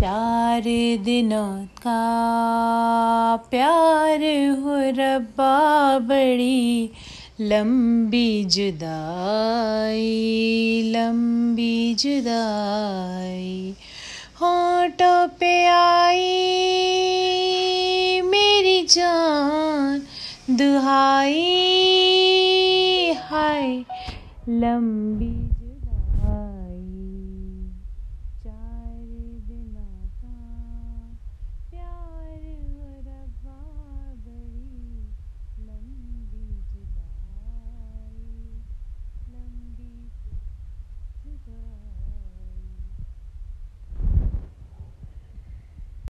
चार दिनों का प्यार हो रब्बा बड़ी लंबी जुदाई लंबी जुदाई। होठों पे आई मेरी जान, दुहाई हाय लंबी